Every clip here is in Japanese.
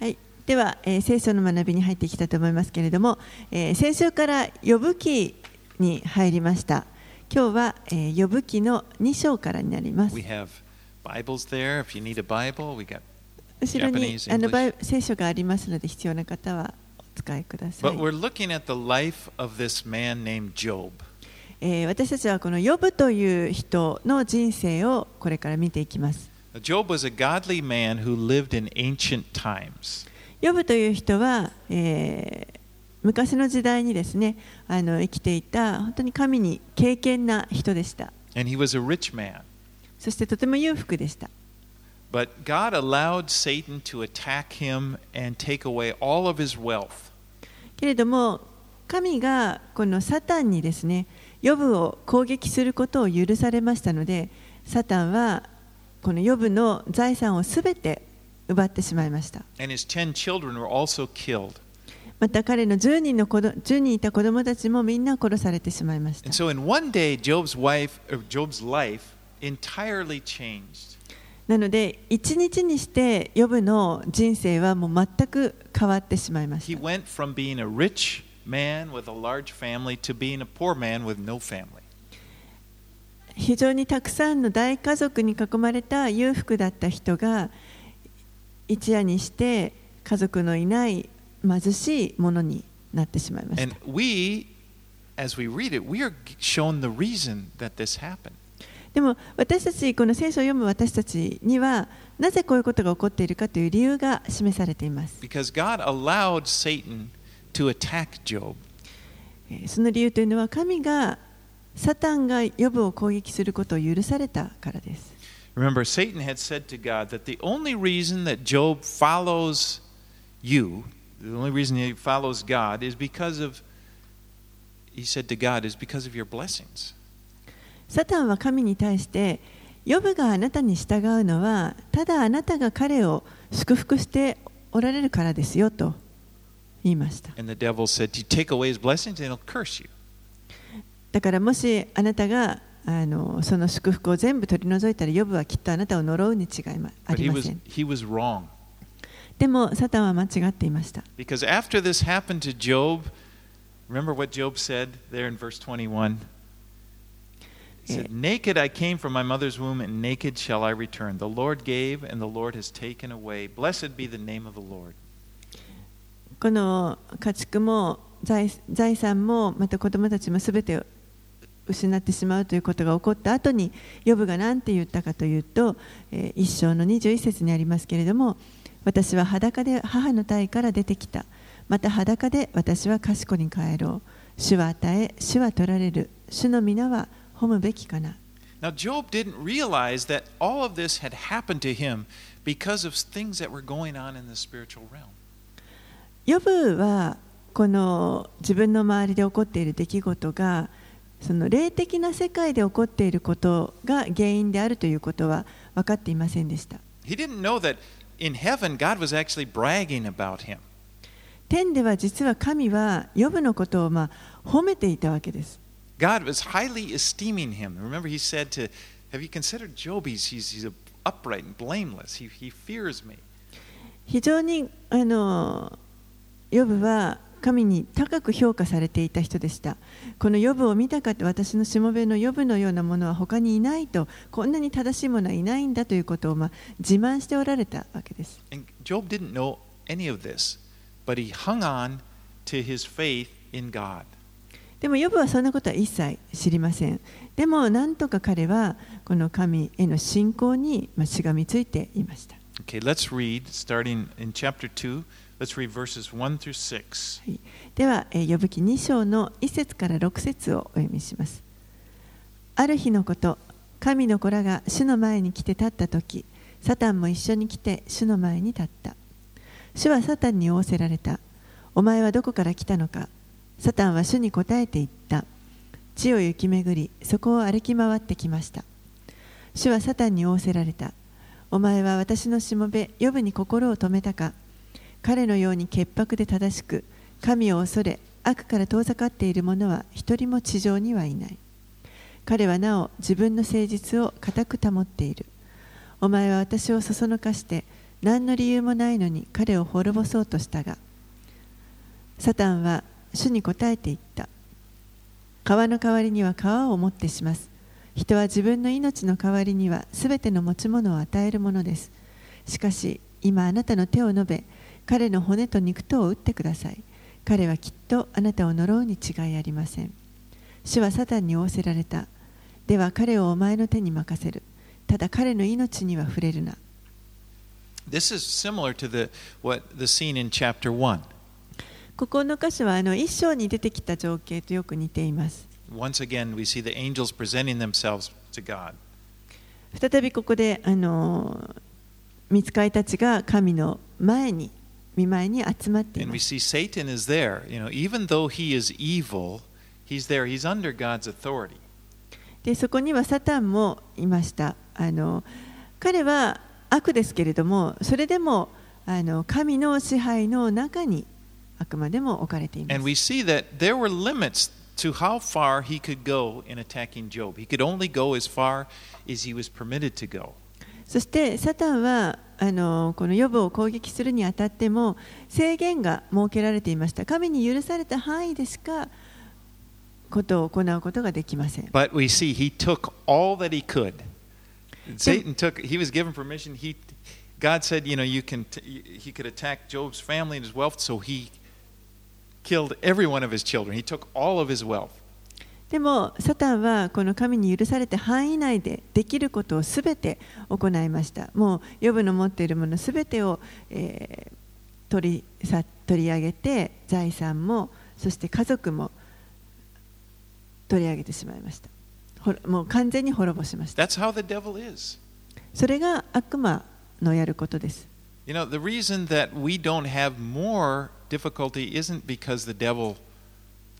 はい。では、えー、聖書の学びに入ってきたと思いますけれども、えー、先週から呼ぶ記に入りました。今日は、えー、呼ぶ記の2章からになります。後ろにあの聖書がありますので必要な方はお使いください。私たちはこの呼ぶという人の人生をこれから見ていきます。Job was a godly man who lived in ancient times. 呼ぶという人は、えー昔の時代にですねあの生きていた本当に神に敬虔な人でした。And he was a rich man. そしてとても裕福でした。But God allowed Satan to attack him and take away all of his wealth. けれども神がこのサタンにですねヨブを攻撃することを許されましたのでサタンはこのヨブの財産をすべて奪ってしまいました And his 10 children were also killed. また彼の10人の子ど10人いた子供たちもみんな殺されてしまいました so day, Job's wife, Job's life entirely changed. なので一日にしてヨブの人生はもう全く変わってしまいまし He た went from being a rich man with a large family to being a poor man with no family. 非常にたくさんの大家族に囲まれた裕福だった人が一夜にして家族のいない貧しいものになってしまいまし And た we, as we read it, we are shown the reason that this happened. でも私たちこの聖書を読む私たちにはなぜこういうことが起こっているかという理由が示されています Because God allowed Satan to attack Job. えーその理由というのは神がサタンがヨブを攻撃することを許されたからです Remember, Satan had said to God that the only reason that Job follows you, the only reason he follows God, is because of, he said to God, is because of your blessings. サタンは神に対して、ヨブがあなたに従うのは、ただあなたが彼を祝福しておられるからですよと言いました。And the devil said, You take away his blessings and he'll curse you. だからもしあなたがあのその祝福を全部取り除いたら、ヨブはきっとあなたを呪うに違いまありません。でも、サタンは間違っていました。Because after this happened to Job, remember what Job said there in verse 21? He said, Naked I came from my mother's womb, and naked shall I return. The Lord gave, and the Lord has taken away. Blessed be the name of the Lord. この家畜も財財産もまた子供たちもすべて失ってしまうということが起こった後にヨブが何て言ったかというと、えー一章の21節にありますけれども私は裸で母の体から出てきた。また裸で私は賢に帰ろう。主は与え主は取られる。主の皆は褒むべきかな。Now, Job didn't realize that all of this had happened to him because of things that were going on in the spiritual realm. ヨブはこの自分の周りで起こっている出来事がその霊的な世界で起こっていることが原因であるということは分かっていませんでした。He didn't know that in heaven, God was actually bragging about him. 天では実は神はヨブのことをまあ褒めていたわけです。God was highly esteeming him. Remember, he said to, Have you considered Job? He's, he's, he's upright and blameless. He, he fears me. 非常にあのヨブは神に高く評価されていた人でした。このヨブを見たかって私のしもべのヨブのようなものは他にいないと、こんなに正しいものはいないんだということをまあ自慢しておられたわけです。And Job didn't know any of this, but he hung on to his faith in God. でもヨブはそんなことは一切知りません。でもなんとか彼はこの神への信仰にまあしがみついていました。Okay, let's read, starting in chapter 2. Let's read verses 1 through 6. はい、では、えー呼ぶ記2章の1節から6節をお読みします。ある日のこと、神の子らが主の前に来て立った時、サタンも一緒に来て主の前に立った。主はサタンに仰せられた。お前はどこから来たのかサタンは主に答えて言った。地を行き巡り、そこを歩き回ってきました。主はサタンに仰せられた。お前は私のしもべ、ヨブに心を止めたか彼のように潔白で正しく神を恐れ悪から遠ざかっている者は一人も地上にはいない。彼はなお自分の誠実を固く保っている。お前は私をそそのかして何の理由もないのに彼を滅ぼそうとしたがサタンは主に答えて言った。川の代わりには川をもってします。人は自分の命の代わりにはすべての持ち物を与えるものです。しかし今あなたの手を述べ彼の骨と肉とを打ってください。彼はきっとあなたを呪うに違いありません。主はサタンに仰せられた。では彼をお前の手に任せる。ただ彼の命には触れるな。This is similar to the, what, the scene in chapter 1. ここの箇所はあの一章に出てきた情景とよく似ています。Once again, we see the angels presenting themselves to God. 再びここであの見つかりたちが神の前に見舞いに集まってい And ま we す see Satan is there. You know, even though he is evil, he's there. He's under God's authority. でそこにはサタンもいましたあの彼は悪ですけれどもそれでもあの神の支配の中にあくまでも置かれていま And す we see that there were limits to how far he could go in attacking Job. He could only go as far as he was permitted to go. そしてサタンはあのこの予部を攻撃するにあたっても制限が設けられていました神に許された範囲でしかことを行うことができません But we see he took all that he could. Satan took, he was given permission. He, God said, you know, you can, he could attack Job's family and his wealth, so he killed every one of his children. He took all of his wealth. でもサタンはこの神に許された範囲内でできることをすべて行いました。もう予部の持っているものすべてを、えー取りさ取り上げて財産もそして家族も取り上げてしまいました。ほもう完全に滅ぼしました。That's how the devil is. それが悪魔のやることです。You know, the reason that we don't have more difficulty isn't because the devil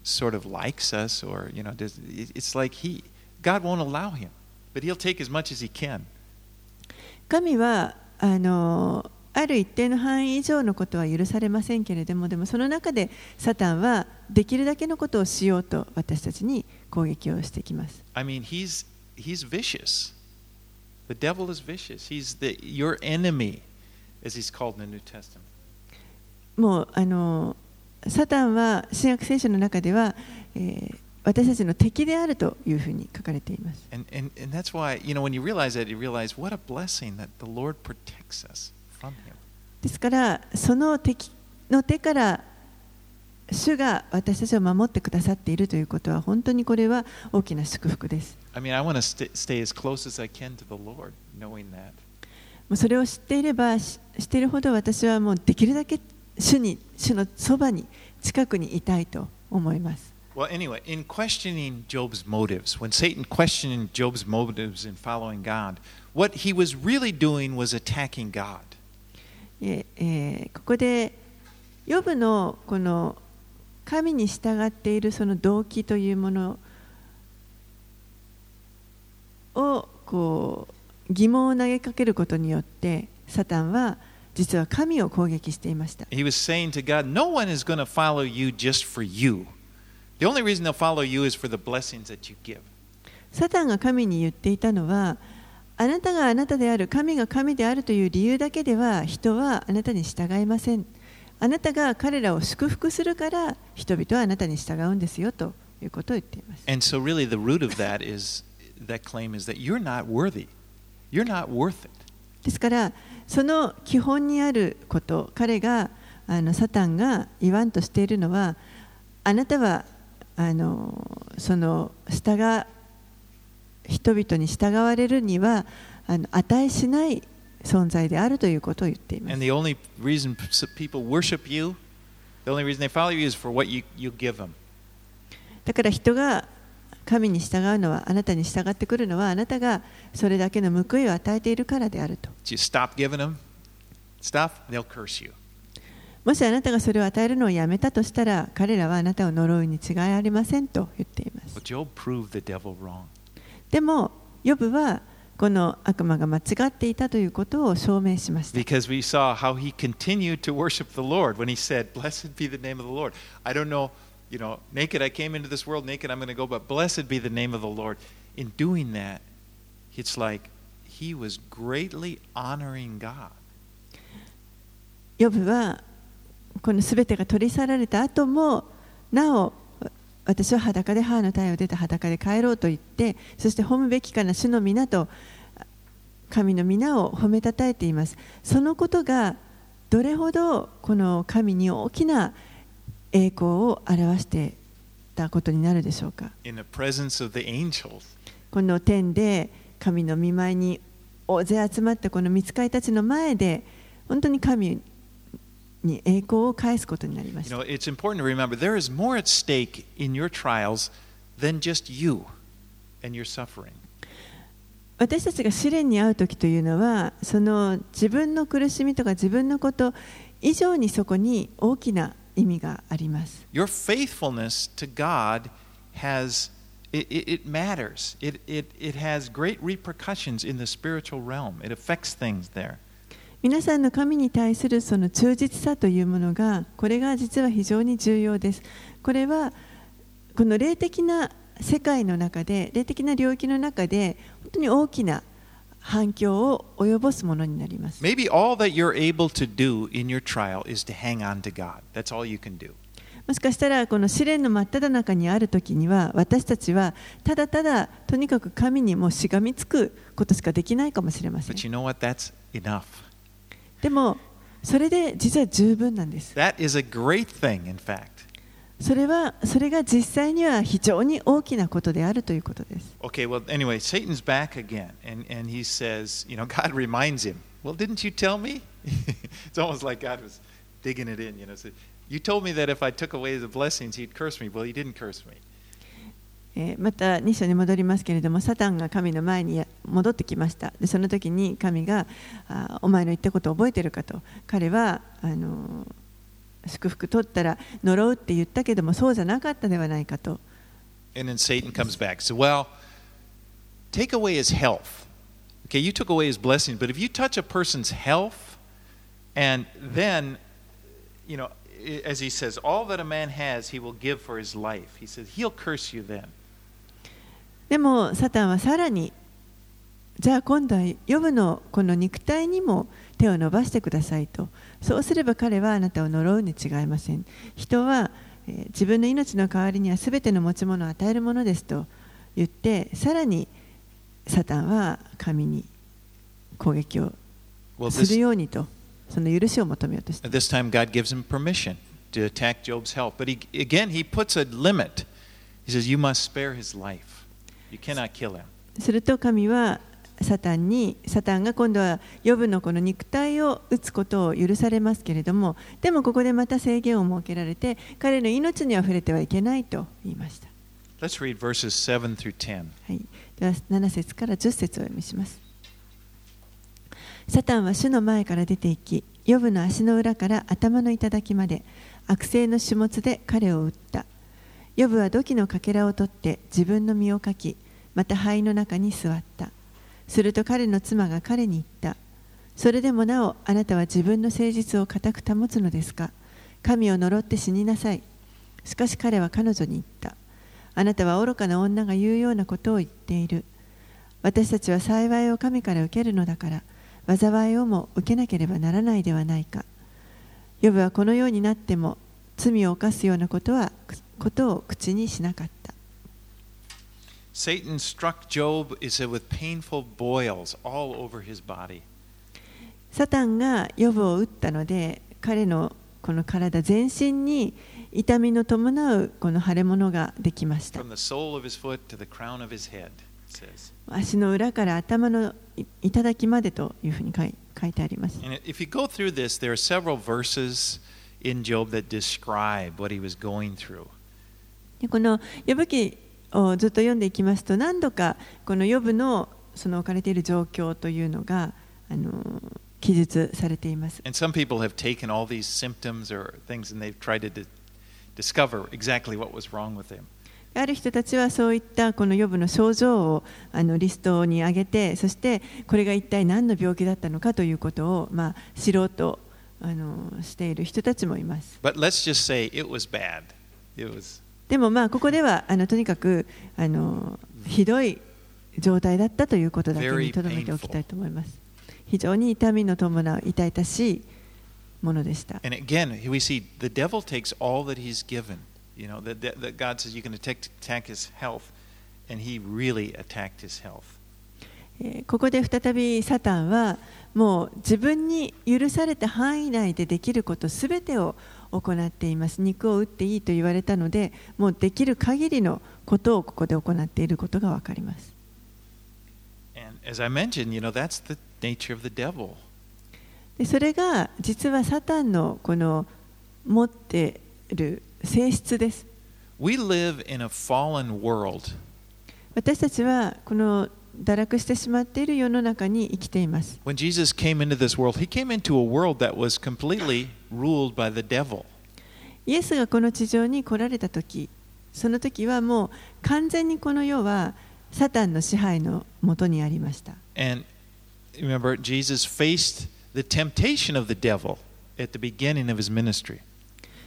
sort of likes us or, you know, it's like he, God won't allow him, but he'll take as much as he can. 神はあのある一定の範囲以上のことは許されませんけれどもでもその中でサタンはできるだけのことをしようと私たちに攻撃をしてきます I mean, he's, he's vicious. The devil is vicious. He's the, your enemy, as he's called in the New Testament. もうあのサタンは新約聖書の中では、えー私たちの敵であるというふうに書かれています。ですから、その敵の手から主が私たちを守ってくださっているということは本当にこれは大きな祝福です。それを知っていれば知ってるほど私はもうできるだけ主に主のそばに近くにいたいと思います Well, anyway, in questioning Job's motives, when Satan questioned Job's motives in following God, what he was really doing was attacking God. ええーここでヨブのこの神に従っているその動機というものをこう疑問を投げかけることによってサタンは実は神を攻撃していました He was saying to God, No one is going to follow you just for you. The only reason they'll follow you is for the blessings that you give. サタンが神に言っていたのはあなたがあなたである神が神であるという理由だけでは人はあなたに従いませんあなたが彼らを祝福するから人々はあなたに従うんですよということを言っています And so, really, the root of that is that claim is that you're not worthy. You're not worth it. ですからその基本にあること彼があのサタンが言わんとしているのはあなたはあのその従う人々に従われるにはあの値しない存在であるということを言っています And the only reason p- s- people worship you, the only reason they follow you is for what you, you give them. だから人が神に従うのはあなたに従ってくるのはあなたがそれだけの報いを与えているからであると。もしあなたがそれを与えるのをやめたとしたら彼らはあなたを呪うに違いありませんと言っています。でも、ヨブはこの悪魔が間違っていたということを証明しました。You know, naked I came into this world, naked I'm going to go, but blessed be the name of the Lord. In doing that, it's like he was greatly honoring God. ヨブはこのすべてが取り去られた後もなお私は裸で母の体を出て裸で帰ろうと言ってそして褒むべきかな主の皆と神の皆を褒めたたえていますそのことがどれほどこの神に大きな栄光を表してたことになるでしょうか？この天で神の御前に大勢集まったこの見つかりたちの前で本当に神に栄光を返すことになりました。私たちが試練に会う時というのはその自分の苦しみとか自分のこと以上にそこに大きな意味があります Your faithfulness to God has it, it, it matters. It, it, it has great repercussions in the spiritual realm. It affects things there. 皆さんの神に対するその忠実さというものがこれが実は非常に重要ですこれはこの霊的な世界の中で霊的な領域の中で本当に大きな反響を及ぼすものになります Maybe all that you're able to do in your trial is to hang on to God. That's all you can do. もしかしたらこの試練の真っ只中にある時には私たちはただただとにかく神にもしがみつくことしかできないかもしれません But you know what? That's enough. でもそれで実は十分なんです That is a great thing, in fact. それはそれが実際には非常に大きなことであるということです Okay, well, anyway, Satan's back again, and, and he says, you know, God reminds him, well, didn't you tell me? it's almost like God was digging it in, you know. So, you told me that if I took away the blessings, he'd curse me. Well, he didn't curse me. えーまた2章に戻りますけれどもサタンが神の前に戻ってきましたでその時に神があお前の言ったことを覚えてるかと彼はあのー祝福取ったら呪うって言ったけどもそうじゃなかったではないかと And then Satan comes back. So, well, take away his health. Okay, you took away his blessings, but if you touch a person's health, and then, you know, as he says, all that a man has, he will give for his life. He says, he'll curse you then. でもサタンはさらにじゃあ今度はヨブのこの肉体にも手を伸ばしてくださいとそうすれば彼はあなたを呪うに違いません人は、えー自分の命の代わりには全ての持ち物を与えるものですと言ってさらにサタンは神に攻撃をする this, ようにとその許しを求めようとして this time God gives him permission to attack Job's health. But he, again, he puts a limit. He says, you must spare his life. You cannot kill him. すると神はサタンにサタンが今度はヨブのこの肉体を打つことを許されますけれどもでもここでまた制限を設けられて彼の命には触れてはいけないと言いました、Let's read verses 7 through 10. はい、では7節から10節をお読みします。サタンは主の前から出て行きヨブの足の裏から頭の頂まで悪性の種物で彼を撃った。ヨブは土器のかけらを取って自分の身をかきまた灰の中に座ったすると彼の妻が彼に言った。それでもなおあなたは自分の誠実を固く保つのですか？神を呪って死になさい。しかし彼は彼女に言った。あなたは愚かな女が言うようなことを言っている。私たちは幸いを神から受けるのだから災いをも受けなければならないではないか。ヨブはこのようになっても罪を犯すようなことはことを口にしなかった。サタンがヨブを打ったので彼のこの体全身に痛みの伴うこの腫れ物ができました。足の裏から頭の頂きまでというふうに書いてあります。でこのをずっと読んでいきますと何度かこの予部のその置かれている状況というのがあの記述されています。ある人たちはそういったこの予部の症状をあのリストに上げてそしてこれが一体何の病気だったのかということをまあ知ろうとあのしている人たちもいます。でもまあここではあのとにかくあのひどい状態だったということだけにとどめておきたいと思います。非常に痛みの伴う痛々しいものでした。ここで再びサタンはもう自分に許された範囲内でできることすべてを行っています。肉を打っていいと言われたのでもうできる限りのことをここで行っていることがわかります。それが実はサタンのこの持っている性質です。私たちはこの堕落してしまっている世の中に生きています When Jesus came into this world, he came into a world that was completely ruled by the devil. イエスがこの地上に来られた時その時はもう完全にこの世はサタンの支配のもとにありました And remember, Jesus faced the temptation of the devil at the beginning of his ministry.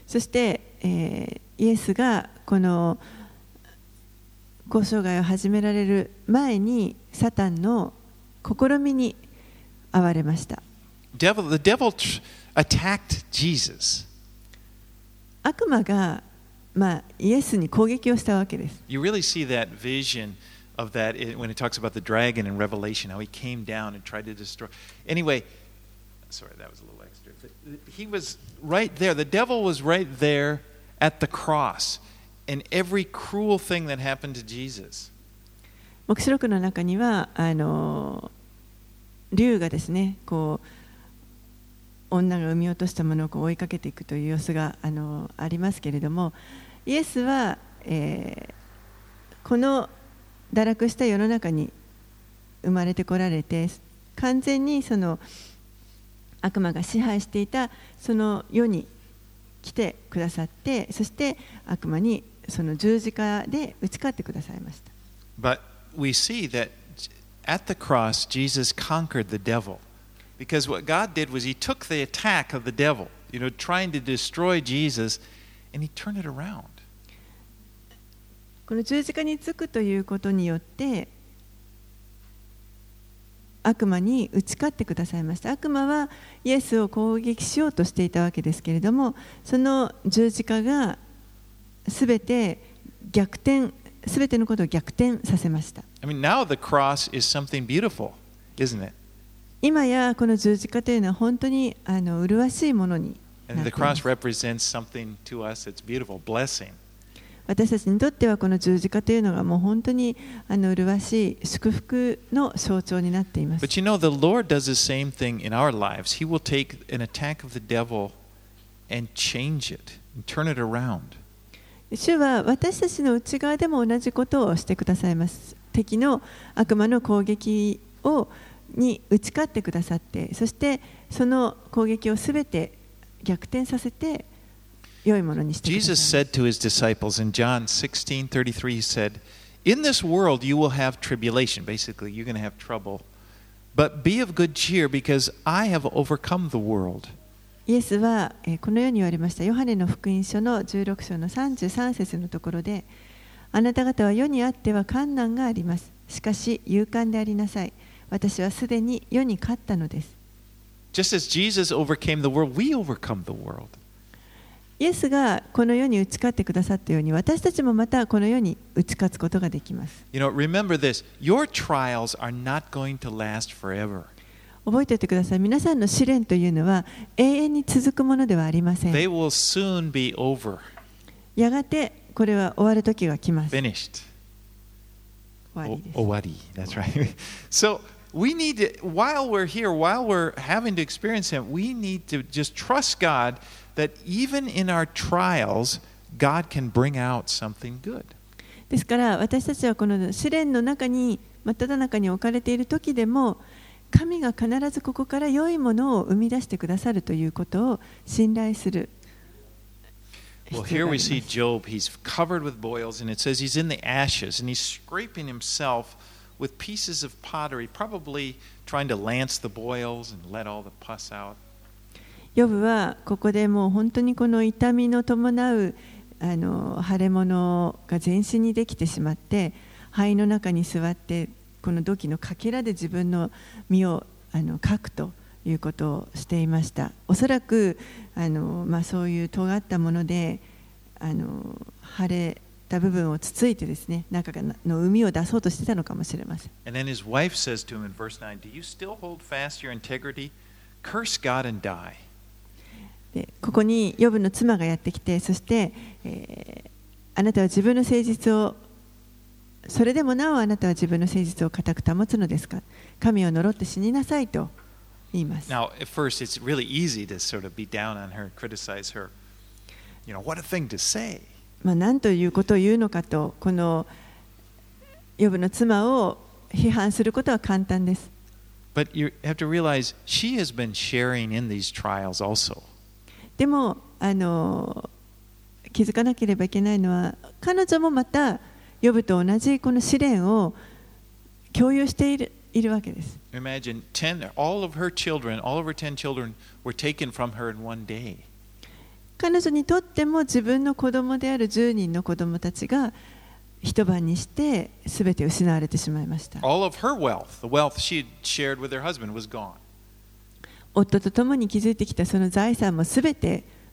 そして、えーイエスがこの交渉外を始められる前にサタンの試みに遭われました Devil, the devil attacked Jesus. 悪魔が、まあ、イエスに攻撃をしたわけです You really see that vision of that when it talks about the dragon in Revelation, how he came down and tried to destroy. Anyway, sorry, that was a little extra. He was right there. The devil was right there at the cross. And every cruel thing that happened to Jesus. 黙示録の中にはあの竜がですねこう女が産み落としたものをこう追いかけていくという様子があのありますけれどもイエスは、えーこの堕落した世の中に生まれてこられて完全にその悪魔が支配していたその世に来てくださってそして悪魔にその十字架で打ち勝ってくださいました。But we see that at the cross, Jesus conquered the devil. Because what God did was he took the attack of the devil, you know, trying to destroy Jesus, and he turned it around. この十字架につくということによって悪魔に打ち勝ってくださいました悪魔はイエスを攻撃しようとしていたわけですけれどもその十字架がすべて逆転すべてのことを逆転させました I mean, now the cross is something beautiful, isn't it? 今やこの十字架というのは本当にあの麗しいものになって the いま cross す represents something to us that's beautiful, blessing. 私たちにとってはこの十字架というのがもう本当にあの麗しい祝福の象徴になっています But you know, the Lord does the same thing in our lives. He will take an attack of the devil and change it and turn it around. 主は私たちの内側でも同じことをしてくださいます。敵の悪魔の攻撃をに打ち勝ってくださって、そしてその攻撃をすべて逆転させて良いものにしてください Jesus said to his disciples in John 16:33 he said, "In this world you will have tribulation. Basically, you're going to have trouble. But be of good cheer because I have overcome the world." イエスは、えーこのように言われました。ヨハネの福音書の16章の33節のところで、あなた方は世にあっては困難があります。しかし勇敢でありなさい。私はすでに世に勝ったのです。Just as Jesus overcame the world, we overcome the world. イエスがこの世に打ち勝ってくださったように私たちもまたこの世に打ち勝つことができます You know, remember this, your trials are not going to last forever. 覚えておいてください皆さんの試練というのは永遠に続くものではありません They will soon be over, やがてこれは終わる時が来ます終 finished. わりです O- Owari, that's right. so we need to, while we're here, while we're having to experience Him, we need to just trust God that even in our trials, God can bring out something good. ですから私たちはこの試練の中に真っ只中に置かれている時でも神が必ずここから良いものを生み出してくださるということを信頼する Well, here we り see Job. He's covered with boils, and it says he's in the ashes, and he's scraping himself with pieces of pottery, probably trying to lance the boils and let all the pus out. ヨブはここでもう本当にこの痛みの伴うあの腫れ物が全身にできてしまって肺の中に座ってこの土器のかけらで自分の身をあの書くということをしていましたおそらくあの、まあ、そういう尖ったものであの腫れた部分をつついてですね中の海を出そうとしてたのかもしれません And then his wife says to him in verse 9, Do you still hold fast your integrity? Curse God and die. でここにヨブの妻がやってきてそして、えーあなたは自分の誠実をそれでもなおあなたは自分の誠実を固く保つのですか？神を呪って死になさいと言います。Now, first, まあ何ということを言うのかと、この呼ぶの妻を批判することは簡単です。でもあの、気づかなければいけないのは、彼女もまた、ヨブと同じこの試練を共有しているいるわけです。Imagine 10, all of her children, all of her 10 children were taken from her in one day. 彼女にとっても自分の子供である10人の子供たちが一晩にして全て失われてしまいました。All of her wealth, the wealth she shared with her husband, was gone. 夫と共に築いてきたその財産も全て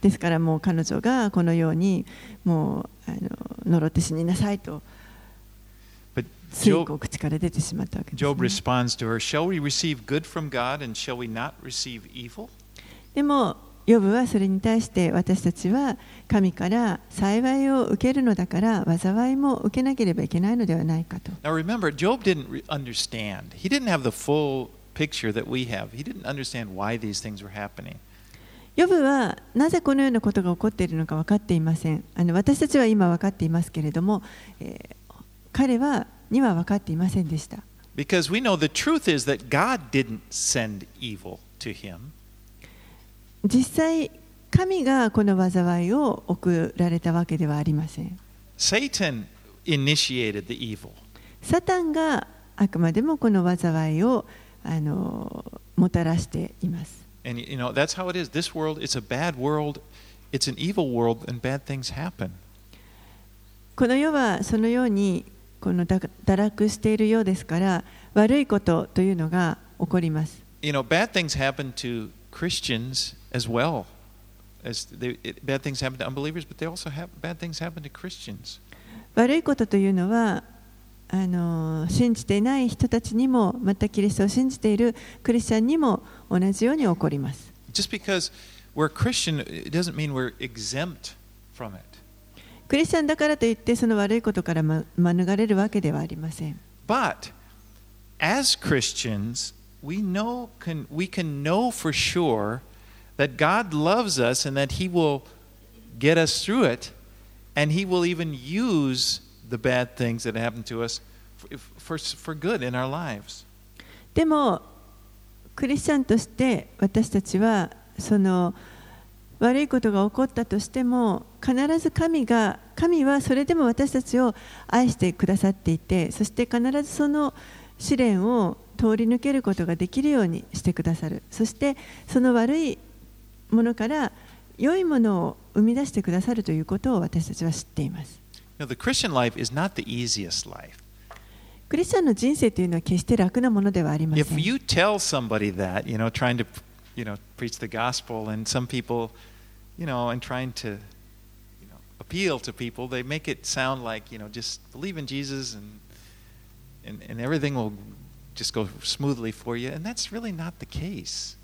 ですからもう彼女がこのようにもうあの呪って死になさいと Job, こう口から出てしまったわけです、Job ね、responds to her, Shall we receive good from God and shall we not receive evil? でもヨブはそれに対して私たちは神から幸いを受けるのだから災いも受けなければいけないのではないかと Now remember, Job didn't understand. He didn't have the full picture that we have. He didn't understand why these things were happening. ヨブはなぜこのようなことが起こっているのか分かっていませんあの私たちは今分かっていますけれども、えー彼はには分かっていませんでした Because we know the truth is that God didn't send evil to him. 実際神がこの災いを送られたわけではありません Satan initiated the evil. サタンがあくまでもこの災いをあのもたらしています And you know, that's how it is. This world, it's a bad world. It's an evil world and bad things happen. この世はそのようにこの堕堕落しているようですから悪いことというのが起こります You know, bad things happen to Christians as well. As they, it, bad things happen to unbelievers, but they also have bad things happen to Christians. 悪いことというのは あの信じていない人たちにもまたキリストを信じているクリスチャンにも同じように起こります Just because we're Christian, it doesn't mean we're exempt from it. クリスチャンだからといってその悪いことからま免れるわけではありません But as Christians, we know can we can know for sure that God loves us and that He will get us through it, and He will even use the bad things that happen to us for, for, good in our lives. でもクリスチャンとして私たちはその悪いことが起こったとしても必ず神が神はそれでも私たちを愛してくださっていてそして必ずその試練を通り抜けることができるようにしてくださるそしてその悪いものから良いものを生み出してくださるということを私たちは知っています You know, the Christian life is not the easiest life. クリスチャンの人生というのは決して楽なものではありませ If ん you tell somebody that, you know, trying to, you know, preach the gospel, and some people, you know, and trying to, you know, appeal to people, they make it sound like, you know, just believe in Jesus and and, and everything will just go smoothly for you, and that's really not the case.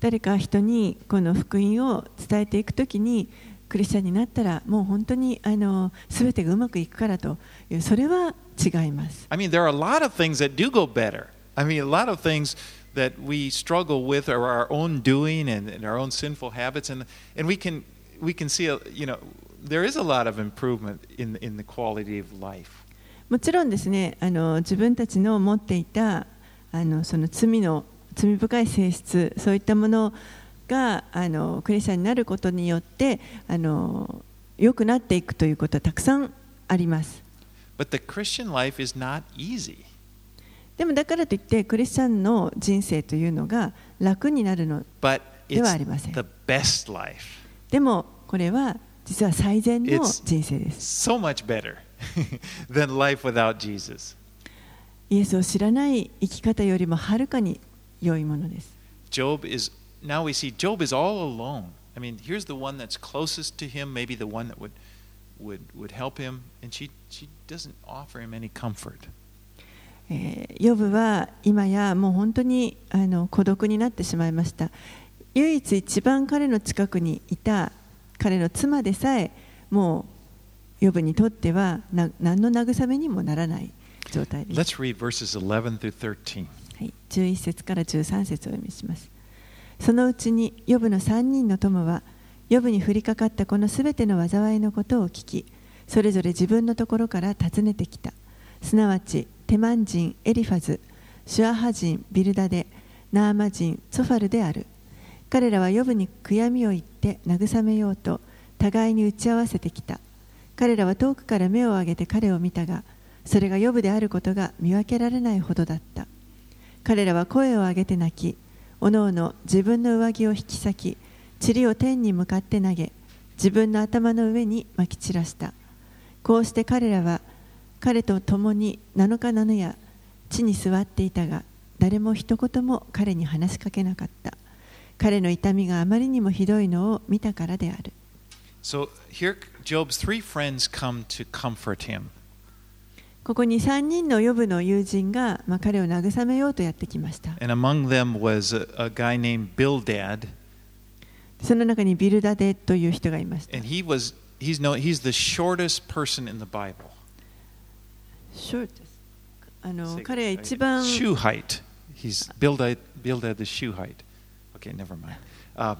誰か人にこの福音を伝えていくときに クリスチャンになったらもう本当にあの全てがうまくいくからというそれは違います。I mean, there are a lot of things that do go better. I mean, a lot of things that we struggle with are our own doing and, and our own sinful habits, and and we can we can see, a, you know, there is a lot of improvement in in the quality of life. もちろんですねあの自分たちの持っていたあのその罪の罪深い性質そういったものがあのクリスチャンになることによってあの良くなっていくということはたくさんあります But the Christian life is not easy. でもだからといってクリスチャンの人生というのが楽になるのではありません the best life. でもこれは実は最善の人生です So much better than life without Jesus. イエスを知らない生き方よりもはるかに良いものです Job is, now we see Job is all alone. I mean, here's the one that's closest to him, maybe the one that would, would, would help him, and she, she doesn't offer him any comfort. えーヨブは今やもう本当にあの孤独になってしまいました唯一一番彼の近くにいた彼の妻でさえもうヨブにとってはな何の慰めにもならない状態です、Let's read verses 11 through 13. はい、11節から13節をお読みしますそのうちにヨブの3人の友はヨブに降りかかったこのすべての災いのことを聞きそれぞれ自分のところから訪ねてきた。すなわちテマン人エリファズシュアハ人ビルダデナーマ人ツォファルである。彼らはヨブに悔やみを言って慰めようと互いに打ち合わせてきた。彼らは遠くから目を上げて彼を見たがそれがヨブであることが見分けられないほどだった。彼らは声を上げて泣きおのおの自分の上着を引き裂き塵を天に向かって投げ自分の頭の上にまき散らした。こうして彼らは彼と共に7日7夜地に座っていたが誰も一言も彼に話しかけなかった。彼の痛みがあまりにもひどいのを見たからである。So here, Job's three friends come to comfort him. ここに3人のヨブの友人が、まあ、彼を慰めようとやってきました And among them was a, a guy named Bildad, その中にビルダデという人がいました and he was he's no he's the shortest person in the Bible. ショートですあの彼は一番 shoe height. He's Bildad Bildad the shoe height. Okay, never mind. Um,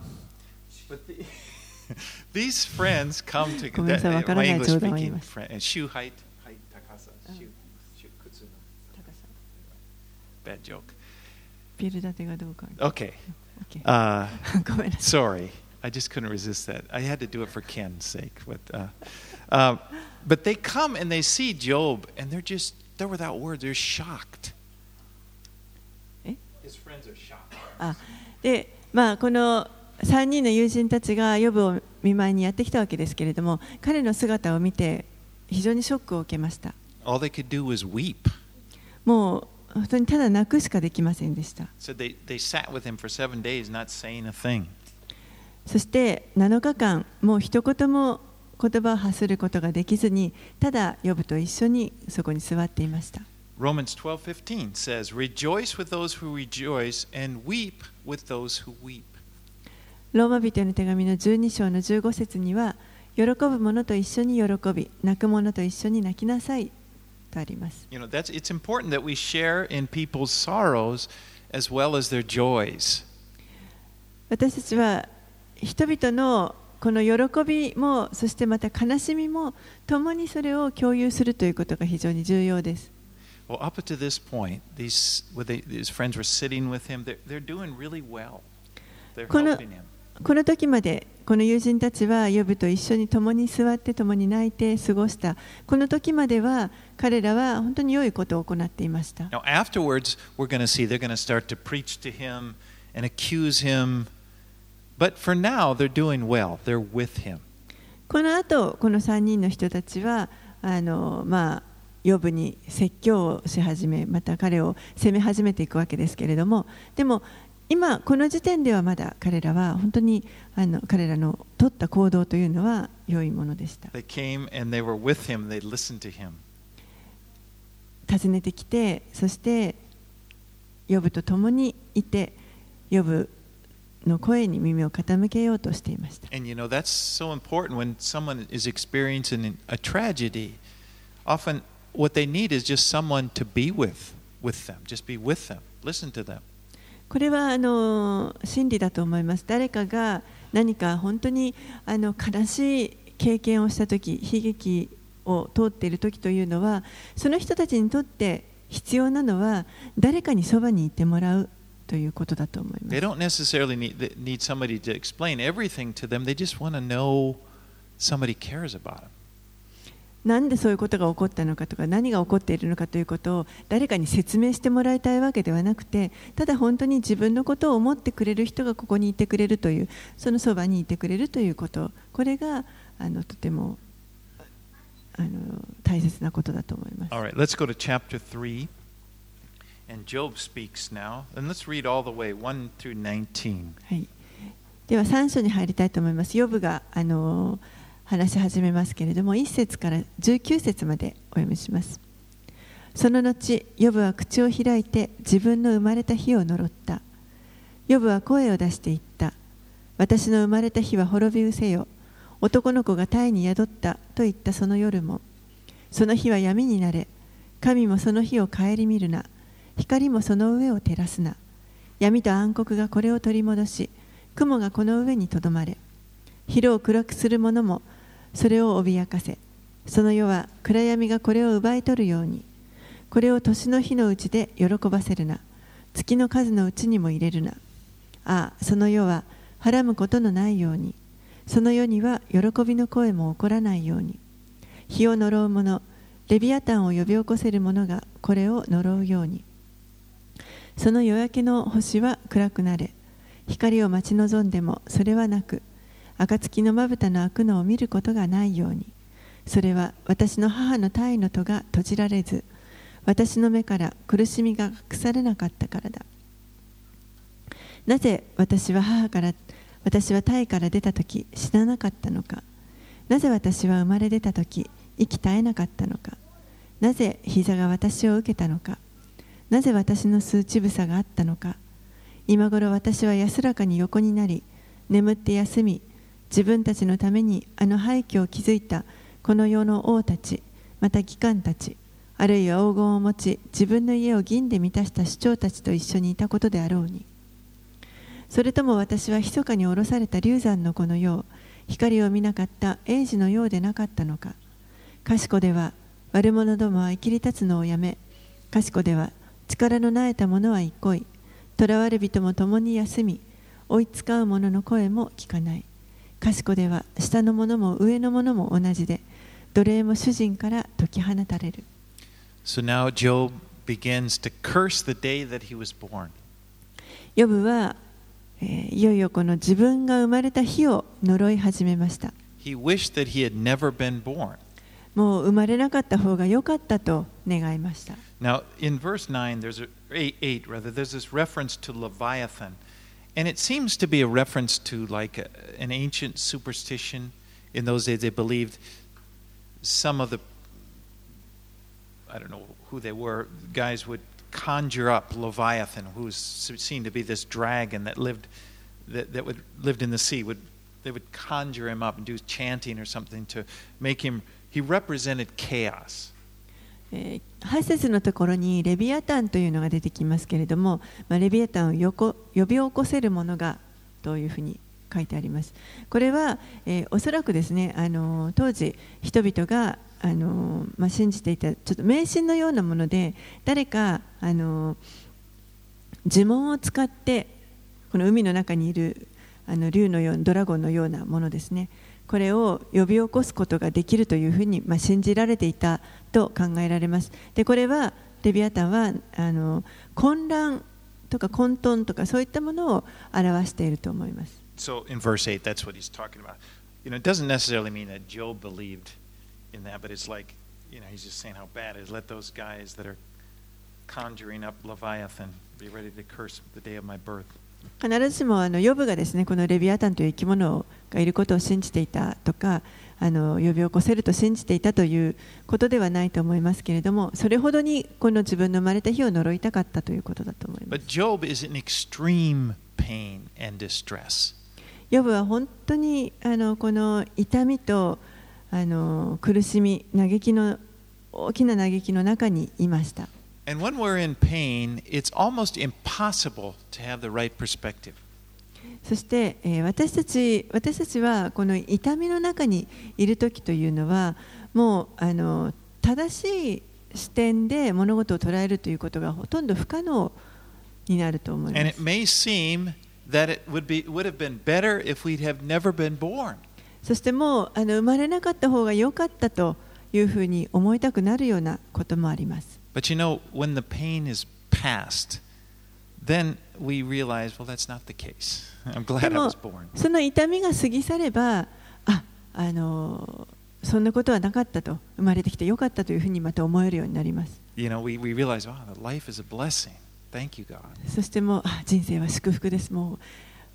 but the, these friends come to ごめんなさい、わからない English 冗談を言い speaking ます shoe height, height, 高さ shoe, shoe, 靴の bad joke. ビルダテがどうか。Okay. OK Uh, sorry, I just couldn't resist that. I had to do it for Ken's sake. But, uh, uh, but they come and they see Job, and they're just, they're without words. They're shocked. Eh? His friends are shocked. あで、まあ、この3人の友人たちがヨブを見舞いにやってきたわけですけれども、彼の姿を見て非常にショックを受けました。All they could do was weep. もう本当にただ泣くしかできませんでした。そして7日間、もう一言も言葉を発することができずに、ただ呼ぶと一緒にそこに座っていました。ローマ人への手紙の12章の15節には、喜ぶ者と一緒に喜び、泣く者と一緒に泣きなさい。あります。私たちは人々のこの喜びもそしてまた悲しみも共にそれを共有するということが非常に重要です。この時まで、この友人たちは、ヨブと一緒に共に座って、共に泣いて過ごした。この時までは、彼らは本当に良いことを行っていました。Now, afterwards, we're going to see they're going to start to preach to him and accuse him. But for now, they're doing well. They're with him. この後この3人の人たちはあのまあヨブに説教をし始めまた彼を責め始めていくわけですけれどもでも今この時点ではまだ彼らは本当にあの彼らの取った行動というのは良いものでした They came and they were with him. They listened to him. 訪ねてきてそしてヨブと共にいてヨブの声に耳を傾けようとしていました And you know, that's so important when someone is experiencing a tragedy. Often, what they need is just someone to be with, with them. Just be with them. Listen to them. これはあの真理だと思います。誰かが何か本当にあの悲しい経験をしたとき、悲劇を通っているときというのは、その人たちにとって必要なのは誰かにそばにいてもらうということだと思います They。don't necessarily need, need somebody to explain everything to them. They just want to know somebody cares about them. なんでそういうことが起こったのかとか何が起こっているのかということを誰かに説明してもらいたいわけではなくてただ本当に自分のことを思ってくれる人がここにいてくれるというそのそばにいてくれるということこれがあのとてもあの大切なことだと思います。All right, let's go to chapter 3. And Job speaks now. And let's read all the way 1 through 19. はい、では3章に入りたいと思います。ヨブがあの話し始めますけれども1節から19節までお読みします。その後、ヨブは口を開いて自分の生まれた日を呪った。ヨブは声を出して言った。私の生まれた日は滅び失せよ。男の子が胎に宿ったと言ったその夜も。その日は闇になれ。神もその日を顧みるな。光もその上を照らすな。闇と暗黒がこれを取り戻し、雲がこの上にとどまれ。昼を暗くする者もそれを脅かせ。その世は暗闇がこれを奪い取るように。これを年の日のうちで喜ばせるな。月の数のうちにも入れるな。ああ、その世ははらむことのないように。その世には喜びの声も起こらないように。日を呪う者、レビアタンを呼び起こせる者がこれを呪うように。その夜明けの星は暗くなれ。光を待ち望んでもそれはなく、暁のまぶたの開くのを見ることがないように。それは私の母の体の戸が閉じられず、私の目から苦しみが隠されなかったからだ。なぜ私は母から、私は体から出たとき死ななかったのか。なぜ私は生まれ出たとき息絶えなかったのか。なぜ膝が私を受けたのか。なぜ私の数値房があったのか。今頃私は安らかに横になり、眠って休み、自分たちのためにあの廃墟を築いたこの世の王たち、また議官たち、あるいは黄金を持ち、自分の家を銀で満たした首長たちと一緒にいたことであろうに。それとも私は密かに降ろされた流産の子のよう、光を見なかった英治のようでなかったのか。賢では悪者どもは生きり立つのをやめ、賢では力のなえた者は憩い、囚われ人も共に休み、追いつかう者の声も聞かない。賢では下の者も上の者も同じで、奴隷も主人から解き放たれる。So now Job begins to curse the day that he was born. ヨブは、えーいよいよこの自分が生まれた日を呪い始めました。He wished that he had never been born. もう生まれなかった方が良かったと願いました。Now, in verse 9, there's a, 8, 8 rather, there's this reference to Leviathan. And it seems to be a reference to like a, an ancient superstition. In those days, they believed some of the, I don't know who they were, guys would conjure up Leviathan, who's seen to be this dragon that lived, that, that would, lived in the sea. Would, they would conjure him up and do chanting or something to make him, he represented chaos. えー8節のところにレビアタンというのが出てきますけれども、まあ、レビアタンをよこ呼び起こせるものがというふうに書いてあります。これは、えーおそらくですね、あの当時人々があのまあ、信じていたちょっと迷信のようなもので誰かあの呪文を使ってこの海の中にいるあの竜のようなドラゴンのようなものですねこれを呼び起こすことができるというふうに、まあ、信じられていたと考えられますでこれはレビアタンはあの混乱とか混沌とかそういったものを表していると思います So in verse 8, that's what he's talking about. You know, it doesn't necessarily mean that Job believed in that, but it's like, you know, he's just saying how bad it is. Let those guys that are conjuring up Leviathan be ready to curse the day of my birth. 必ずしもあのヨブがですねこのレビアタンという生き物がいることを信じていたとかあの呼び起こせると信じていたということではないと思いますけれどもそれほどにこの自分の生まれた日を呪いたかったということだと思います But Job is in extreme pain and distress. ヨブは本当にあのこの痛みとあの苦しみ嘆きの大きな嘆きの中にいました And when we're in pain, it's almost impossible to have the right perspective. そして、えー私たち私たちはこの痛みの中にいる時というのはもうあの正しい視点で物事を捉えるということがほとんど不可能になると思い And ま it す。may seem that it would, be, would have been better if we'd have never been born. そしてもうあの生まれなかった方が良かったというふうに思いたくなるようなこともあります。But you know, when the pain is past, then we realize, well, that's not the case. I'm glad I でも was born. その痛みが過ぎ去ればああのそんなことはなかったと生まれてきてよかったというふうにまた思えるようになります You know, we, we realize, wow, the life is a blessing. Thank you, God. そしてもうあ人生は祝福ですも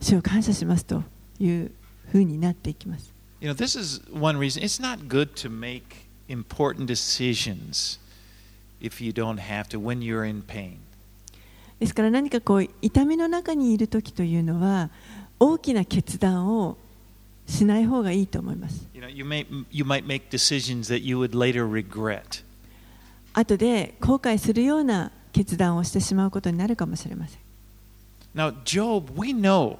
う主を感謝しますというふうになっていきます You know, this is one reason. It's not good to make important decisions if you don't have to when you're in pain. ですから何かこう痛みの中にいる時というのは大きな決断をしない方がいいと思います You know, you may you might make decisions that you would later regret. 後で後悔するような決断をしてしまうことになるかもしれません Now, Job, we know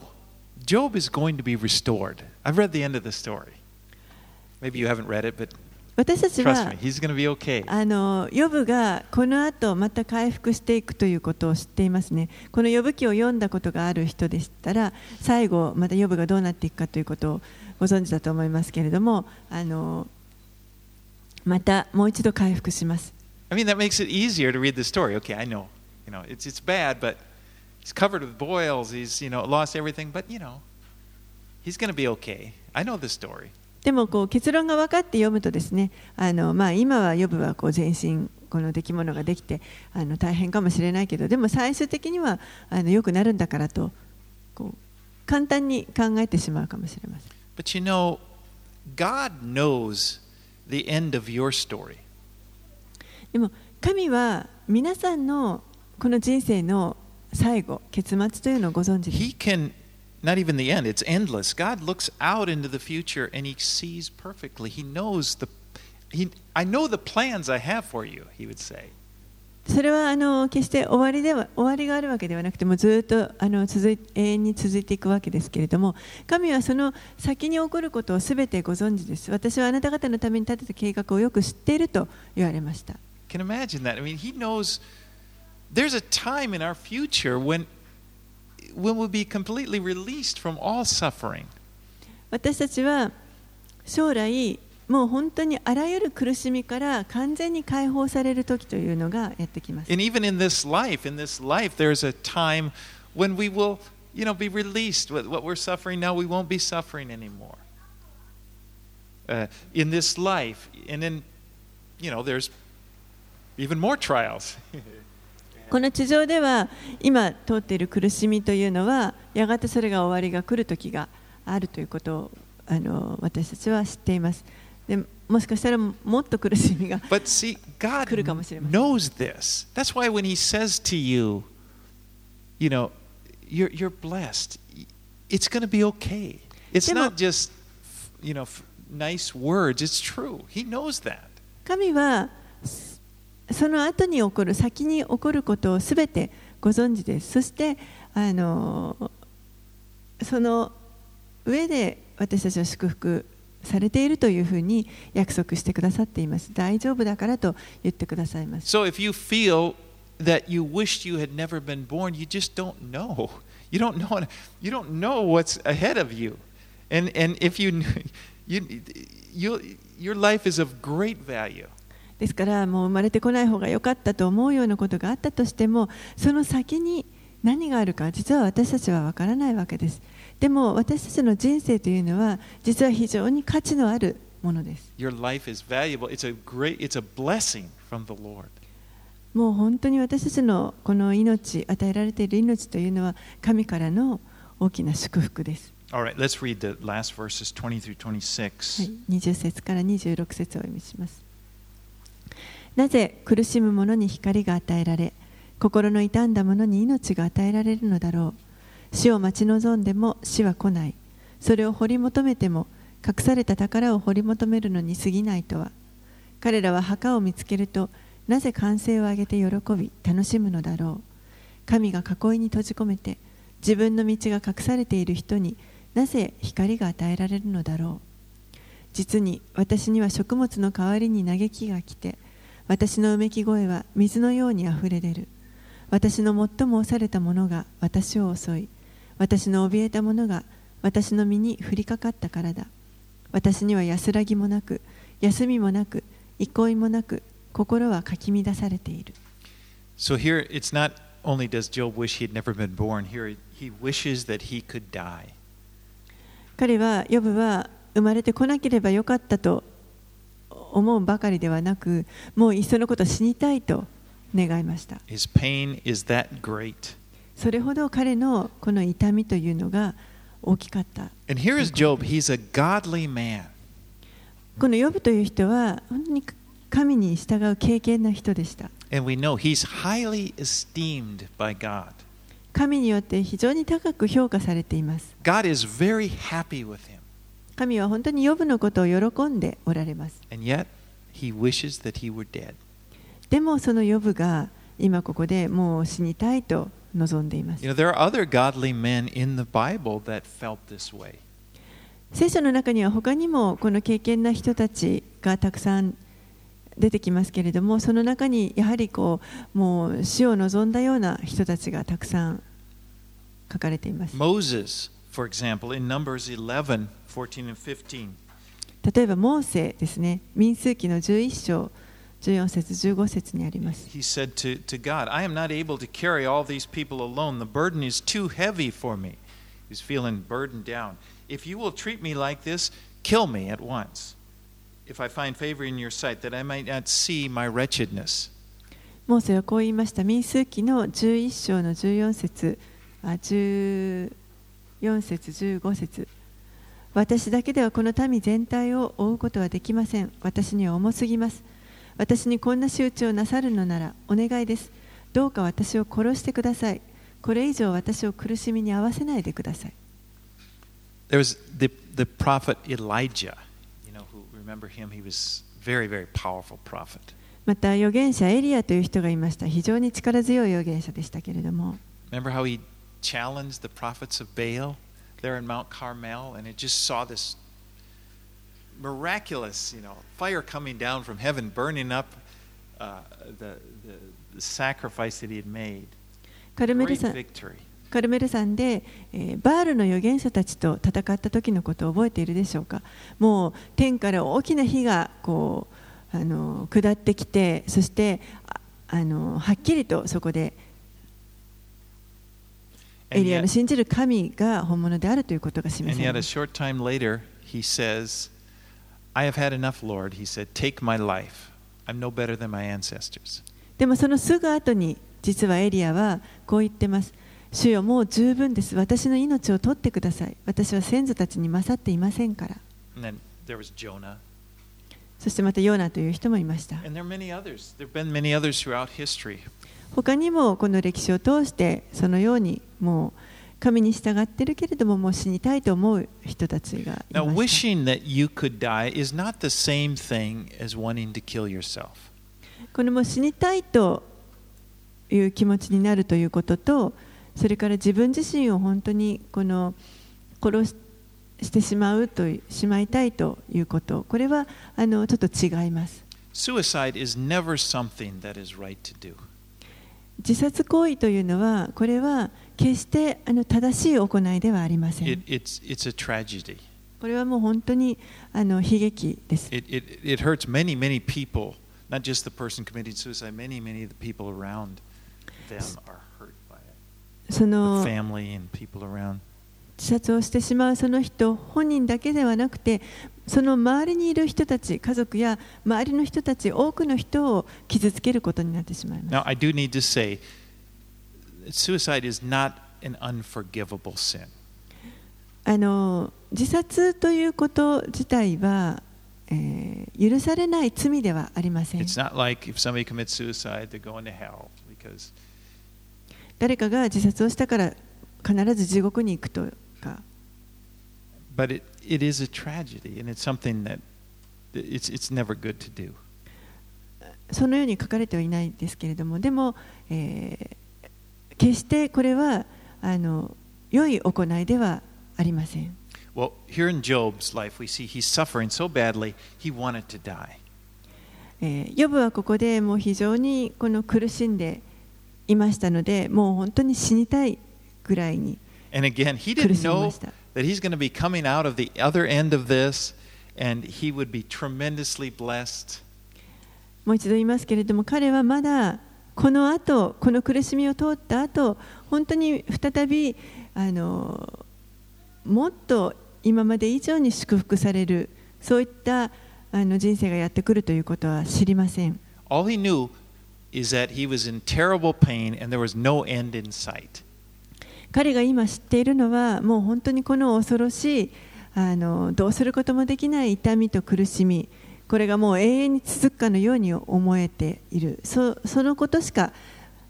Job is going to be restored. I've read the end of the story. Maybe you haven't read it, but 私たちは okay. あのヨブがこの後また回復していくということを知っていますね。このヨブ記を読んだことがある人でしたら最後またヨブがどうなっていくかということをご存知だと思いますけれどもあのまたもう一度回復します。I mean, that makes it easier to read the story. Okay, I know. You know, it's, it's bad, but he's covered with boils. He's, you know, lost everything, but, you know, he's going to be okay. I know the story. でもこう結論が分かって読むとですねあの、まあ、今はヨブはこう全身この出来物ができてあの大変かもしれないけどでも最終的にはあの良くなるんだからとこう簡単に考えてしまうかもしれません。But you know, God knows the end of your story. でも神は皆さんのこの人生の最後結末というのをご存知です He can, not even the end, it's endless. God looks out into the future and he sees perfectly. He knows the, he, I know the plans I have for you, he would say. それはあの決して終わりでは終わりがあるわけではなくてもずっとあの続い永遠に続いていくわけですけれども神はその先に起こることをすべてご存知です私はあなた方のために立てた計画をよく知っていると言われました Can imagine that. I mean, he knows there's a time in our future when, when we'll be completely released from all suffering. 私たちは将来もう本当にあらゆる苦しみから完全に解放される時というのがやってきます And even in this life, in this life, there's a time when we will, you know, be released. What what we're suffering now, we won't be suffering anymore. Uh, in this life, and then, you know, there's even more trials. この地上では今通っている苦しみというのはやがてそれが終わりが来る時があるということをあの私たちは知っていますでもしかしたらもっと苦しみが来るかもしれません。knows this. That's why when He says to you, you know, you're, you're blessed, it's going to be okay. It's not just, you know, nice words. It's true. He knows that. 神はその後に起こる先に起こることをすべてご存知ですそしてあのその上で私たちは祝福されているというふうに約束してくださっています大丈夫だからと言ってくださいます So if you feel that you wished you had never been born, you just don't know. You don't know. You don't know what's ahead of you. And and if you, you, you your life is of great value. ですからもう生まれてこない方が良かったと思うようなことがあったとしてもその先に何があるか実は私たちは分からないわけですでも私たちの人生というのは実は非常に価値のあるものです Your life is valuable. It's a great. It's a blessing from the Lord. もう本当に私たちのこの命与えられている命というのは神からの大きな祝福です All right, let's read the last verses 20 through 26. はい、20節から26節をお読みします。なぜ苦しむ者に光が与えられ、心の傷んだ者に命が与えられるのだろう。死を待ち望んでも死は来ない。それを掘り求めても隠された宝を掘り求めるのに過ぎないとは。彼らは墓を見つけると、なぜ歓声を上げて喜び楽しむのだろう。神が囲いに閉じ込めて、自分の道が隠されている人になぜ光が与えられるのだろう。実に私には食物の代わりに嘆きが来て私のうめき声は水のようにあふれ出る。私の最も押された者が私を襲い、私の怯えた者が私の身に降りかかったからだ。私には安らぎもなく、休みもなく、憩いもなく、心はかき乱されている。So here, it's not only does Job wish he had never been born, here he wishes that he could die. 彼は、ヨブは生まれてこなければよかったと思うばかりではなく、もういっそのこと死にたいと願いました。His pain is that great. それほど彼のこの痛みというのが大きかった。And here is Job. He's a godly man. このヨブという人は本当に神に従う経験な人でした。And we know he's highly esteemed by God. 神によって非常に高く評価されています。God is very happy with him. 神は本当にヨブのことを喜んでおられます。Yet. でもそのヨブが今ここでもう死にたいと望んでいます You。know, there are other godly men in the Bible that felt this way. 聖書の中には他にもこの経験な人たちがたくさん出てきますけれども、その中にやはりこうもう死を望んだような人たちがたくさん書かれています。Moses, for example, in Numbers 11, 14 and 15. 例えばモーセですね、民数記の11章14節15節にあります。 He said to, to God, I am not able to carry all these people alone. The burden is too heavy for me. He's feeling burdened down. If you will treat me like this, kill me at once. If I find favor in your sight, that I might not see my wretchedness. モーセはこう言いました。民数記の11章の14節あ14節15節 私だけではこの民全体を追うことはできません。私には重すぎます。私にこんな仕打ちをなさるのならお願いです。どうか私を殺してください。これ以上私を苦しみに合わせないでください。There was the, the prophet Elijah. You know, who remember him? He was very, very powerful prophet. また預言者エリアという人がいました。非常に力強い預言者でしたけれども。Remember how he challenged the prophets of Baal there in Mount Carmel, and it just saw this miraculous, you know, fire coming down from heaven, burning up uh, the, the, the sacrifice that he had made. カルメル山.カルメル山で、えーバールの預言者たちと戦った時のことを覚えているでしょうかもう天から大きな火がこうあの下ってきてそしてああのはっきりとそこでエリアの信じる神が本物であるということが示されました。でもそのすぐ後に実はエリアはこう言ってます。主よもう十分です。私の命を取ってください。私は先祖たちに勝っていませんから。そしてまたヨーナという人もいました。ほかにもこの歴史を通してそのようにもう神に従ってるけれどももう死にたいと思う人たちがいました。Now, このもう死にたいという気持ちになるということとそれから自分自身を本当にこの殺し,してしまうとしまいたいということこれはあのちょっと違います。自殺行為というのはこれは決してあの正しい行いではありません It, it's, it's a tragedy. これはもう本当にあの悲劇です It, it, it hurts many, many people, not just the person committing suicide, many, many of the people around them are hurt by it. その The family and people around. 自殺をしてしまうその人本人だけではなくてその周りにいる人たち家族や周りの人たち多くの人を傷つけることになってしまいます Now, I do need to say, suicide is not an unforgivable sin. あの自殺ということ自体は、えー許されない罪ではありません It's not like if somebody commits suicide, they're going to hell because 誰かが自殺をしたから必ず地獄に行くとか。そのように書かれてはいないんですけれども、でも、えー、決してこれはあの良い行いではありません。ヨブはここでもう非常にこの苦しんでいましたので、もう本当に死にたいぐらいに。And again, he 苦 didn't しみま know した that he's going to be coming out of the other end of this and he would be tremendously blessed. もう一度言いますけれども彼はまだこの後この苦しみを通った後本当に再びあのもっと今まで以上に祝福されるそういったあの人生がやってくるということは知りません All he knew is that he was in terrible pain and there was no end in sight. 彼が今知っているのはもう本当にこの恐ろしいあのどうすることもできない痛みと苦しみこれがもう永遠に続くかのように思えているそそのことしか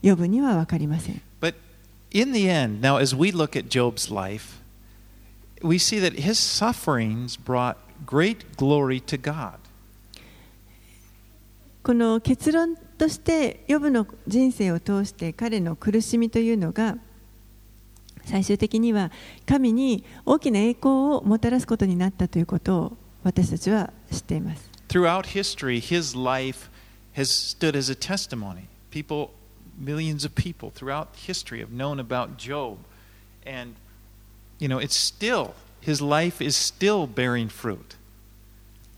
呼ぶには分かりません But in the end, now as we look at Job's life, we see that his sufferings brought great glory to God. この結論としてヨブの人生を通して彼の苦しみというのが最終的には神に大きな栄光をもたらすことになったということを私たちは知っています Throughout history, his life has stood as a testimony. People, millions of people throughout history have known about Job. And, you know, it's still, his life is still bearing fruit.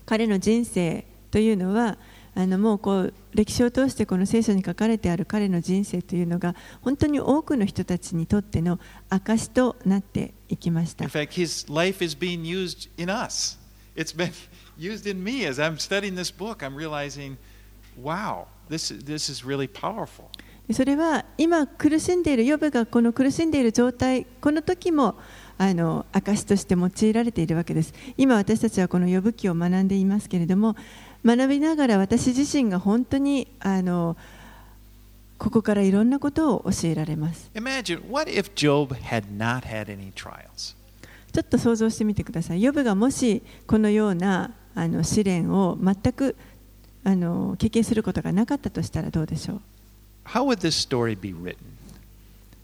彼の人生というのはあのもうこう歴史を通してこの聖書に書かれてある彼の人生というのが本当に多くの人たちにとっての証となっていきました In fact, his life is being used in us. It's been used in me as I'm studying this book. I'm realizing, wow, this, this is really powerful. それは今苦しんでいるヨブがこの苦しんでいる状態この時もあの証として用いられているわけです今私たちはこの呼ぶ記を学んでいますけれども学びながら私自身が本当にあのここからいろんなことを教えられます Imagine, what if Job had not had any trials? ちょっと想像してみてくださいヨブがもしこのようなあの試練を全くあの経験することがなかったとしたらどうでしょう？How would this story be written?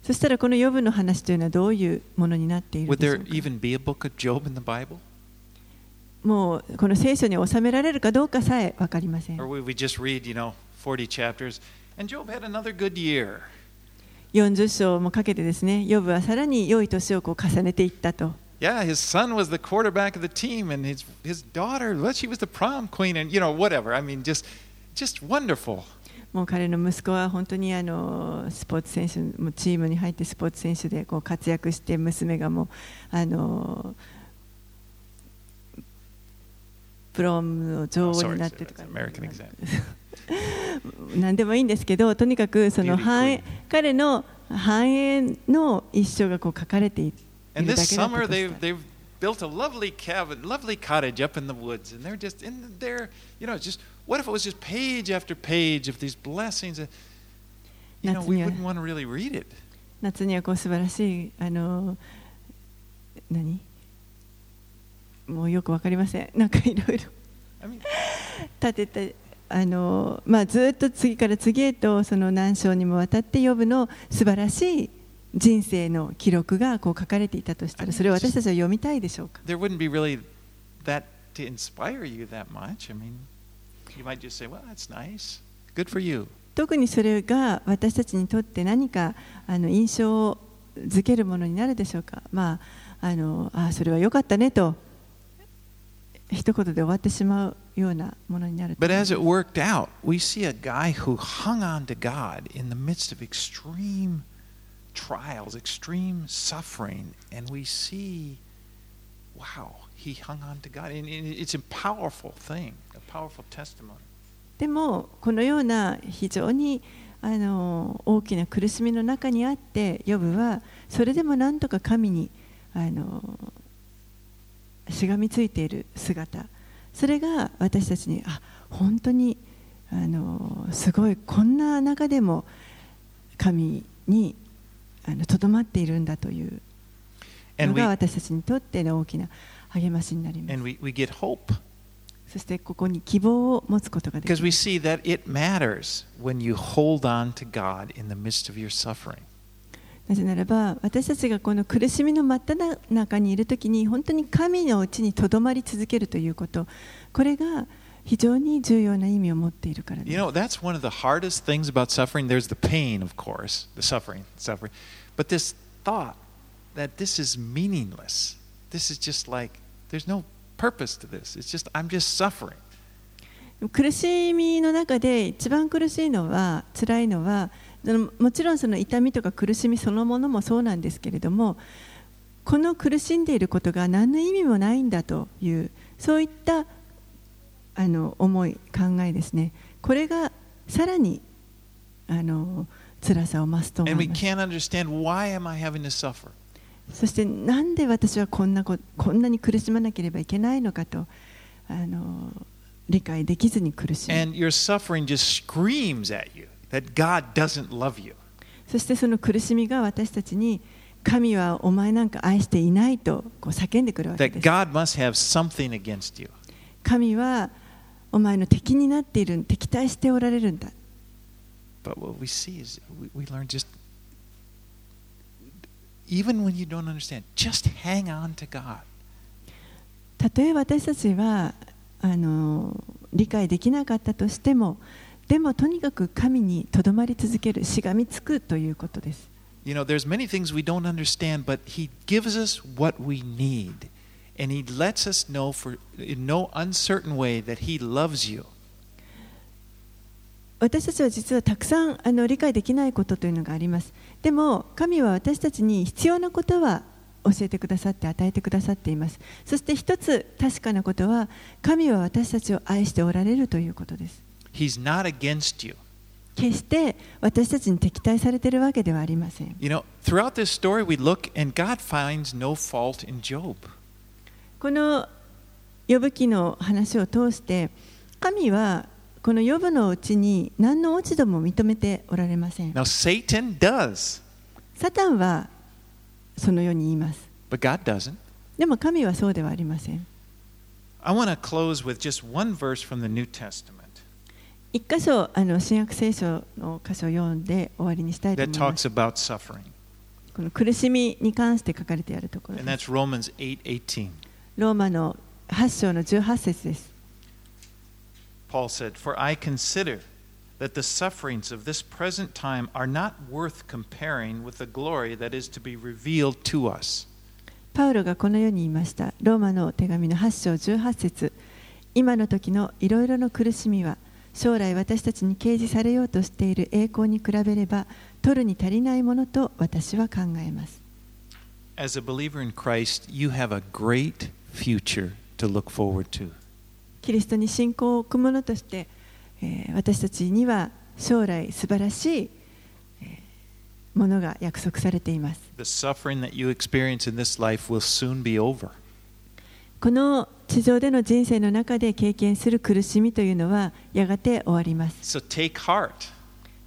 そしたらこのヨブの話というのはどういうものになっている Would でしょ there うか？Even be a book of Job in the Bible? もうこの聖書に収められるかどうかさえ分かりません Or would we just read, you know, 40 chapters and Job had another good year? 40章もかけてですねヨブはさらに良い年をこう重ねていったと Yeah, his son was the quarterback of the team and his, his daughter, well, she was the prom queen and, you know, whatever. I mean, just, just wonderful. もう彼の息子は本当にあのスポーツ選手チームに入ってスポーツ選手でこう活躍して娘がもうあのプロムの女 Oh, 王になってとか.何でもいいんですけどとにかくその繁.栄彼の繁栄の一生がこう書かれているだけだと built a lovely cabin, lovely cottage up in the woods, and they're just in there, you know, just what if it was just page after page of these blessings? You know, we wouldn't want to really read it. 夏にはこう素晴らしいあの何もうよくわかりませんなんかいろいろ立ててあの、まあ、ずっと次から次へとその何章にもわたって呼ぶの素晴らしい人生の記録がこう書かれていたとしたらそれを私たちは読みたいでしょうか？there wouldn't be really that to inspire you that much. I mean, you might just say, well, that's nice. Good for you. 特にそれが私たちにとって何かあの印象づけるものになるでしょうか？まああのあそれは良かったねと一言で終わってしまうようなものになると But as it worked out, we see a guy who hung on to God in the midst of extreme trials, extreme suffering, and we see, wow, he hung on to God. And it's a powerful thing, a powerful testimony. でもこのような非常にあの大きな苦しみの中にあってヨブはそれでもなんとか神にあのしがみついている姿。それが私たちにあ本当にあのすごいこんな中でも神にとどまっているんだというのが私たちにとっての大きな励ましになります。we, we get hope. そしてここに希望を持つことができますなぜならば私たちがこの苦しみの真っ只中にいるときに本当に神のうちにとどまり続けるということこれが非常に重要な意味を持っているからです You know, that's one of the hardest things about suffering. There's the pain, of course, the suffering, suffering. But this thought that this is meaningless. This is just like, there's no purpose to this. It's just, I'm just suffering. 苦しみの中で一番苦しいのは辛いのはもちろんその痛みとか苦しみそのものもそうなんですけれどもこの苦しんでいることが何の意味もないんだというそういったあの思い考えですね。これがさらにあの辛さを増すと思います?そしてなんで私はこんなここんなに苦しまなければいけないのかとあの理解できずに苦しむ。And your suffering just screams at you そしてその苦しみが私たちに神はお前なんか愛していないとこう叫んでくるわけです。神はお前の敵になっている、敵対しておられるんだ。たとえ私たちはあの理解できなかったとしても、でもとにかく神にとどまり続ける、しがみつくということです。You know, there's many things we don't understand, but He gives us what we need. And He lets us know for in no uncertain way that He loves you. 私たちは実はたくさんあの理解できないことというのがあります。でも神は私たちに必要なことは教えてくださって与えてくださっています。そして一つ確かなことは神は私たちを愛しておられるということです。He's not against you. 決して私たちに敵対されているわけではありません。 You know, throughout this story, we look and God finds no fault in Job. この呼ぶ記の話を通して神はこの呼ぶのうちに何の落ち度も認めておられません。 Now, Satan does, サタンはそのように言います。 but God doesn't. でも神はそうではありません。 I want to close with just one verse from the New Testament 一箇所あの新約聖書の箇所を読んで終わりにしたいと思います talks about suffering, この苦しみに関して書かれてあるところ and です that's Romans 8:18. ローマの8章の18節です Paul said, "For I consider that the sufferings of this present time are not worth comparing with the glory that is to be revealed to us." パウロがこのように言いましたローマの手紙の8章18節今の時のいろいろの苦しみは将来私たちに掲示されようとしている栄光に比べれば取るに足りないものと私は考えます As a believer in Christ, you have a great future to look forward to. キリストに信仰を置く者として、えー私たちには将来素晴らしい、えーものが約束されています The suffering that you experience in this life will soon be over. この地上での人生の中で経験する苦しみというのはやがて終わります So take heart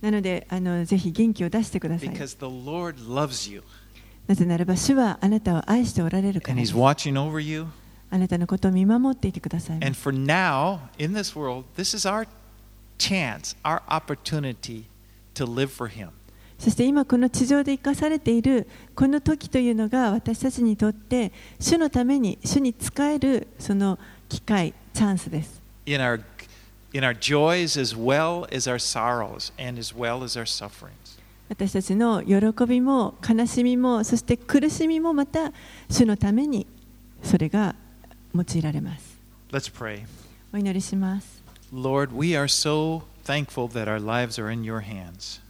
なのであのぜひ元気を出してください because the Lord loves you なぜならば主はあなたを愛しておられるか and ら He's です watching over you. あなたのことを見守っていてくださいま And す for now, in this world, this is our chance, our opportunity to live for Him. そして今この地上で生かされているこの時というのが私たちにとって主のために主に使えるその機会、チャンスです。私たちの喜びも悲しみもそして苦しみもまた主のためにそれが用いられます。S pray. お祈りします。Lord, we are so thankful that our lives are in your hands.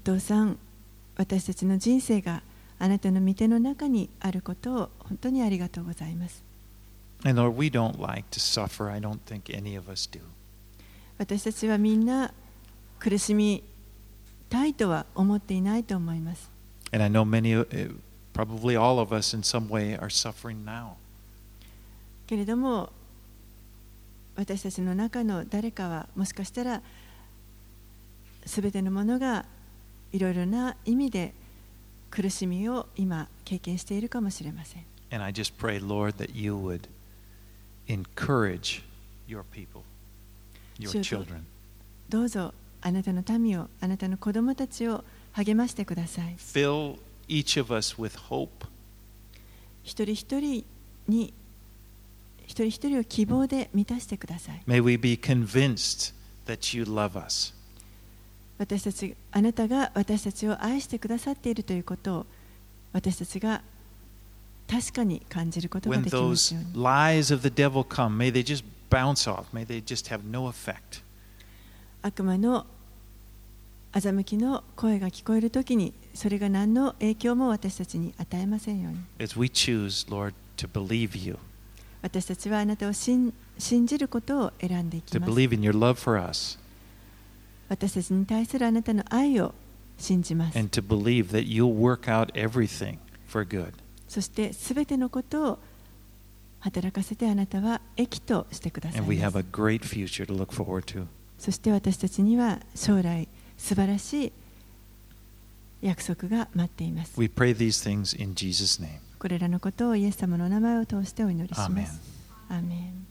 お父さん私たちの人生があなたの見ての中にあることを本当にありがとうございます。Lord,、like、私たちはみんな苦しみたいとは思っていないと思います。Many, けれども私たちの中の誰かはもしかしたらすべてのものがいろいろな意味で苦しみを今経験しているかもしれません And I just pray, Lord, that you would encourage your people, your children. どうぞあなたの民をあなたの子供たちを励ましてください Fill each of us with hope 一人一人に一人一人を希望で満たしてください。May we be convinced that you love us. 私たちあなたが私たちを愛してくださっているということを私たちが確かに感じることができます those ように lies of the devil come, may they just bounce off. May they just have no effect. 悪魔の欺きの声が聞こえるときにそれが何の影響も私たちに与えませんように As we choose, Lord, to believe you, 私たちはあなたを信信じることを選んでいき to ます believe in your love for us, 私たちに対するあなたの愛を信じます and to believe that you'll work out everything for good. そしてすべてのことを働かせてあなたは益としてください And we ま have す a great future to look forward to. そして私たちには将来素晴らしい約束が待っています We pray these things in Jesus' name. これらのことをイエス様の名前を通してお祈りしま.すアーメン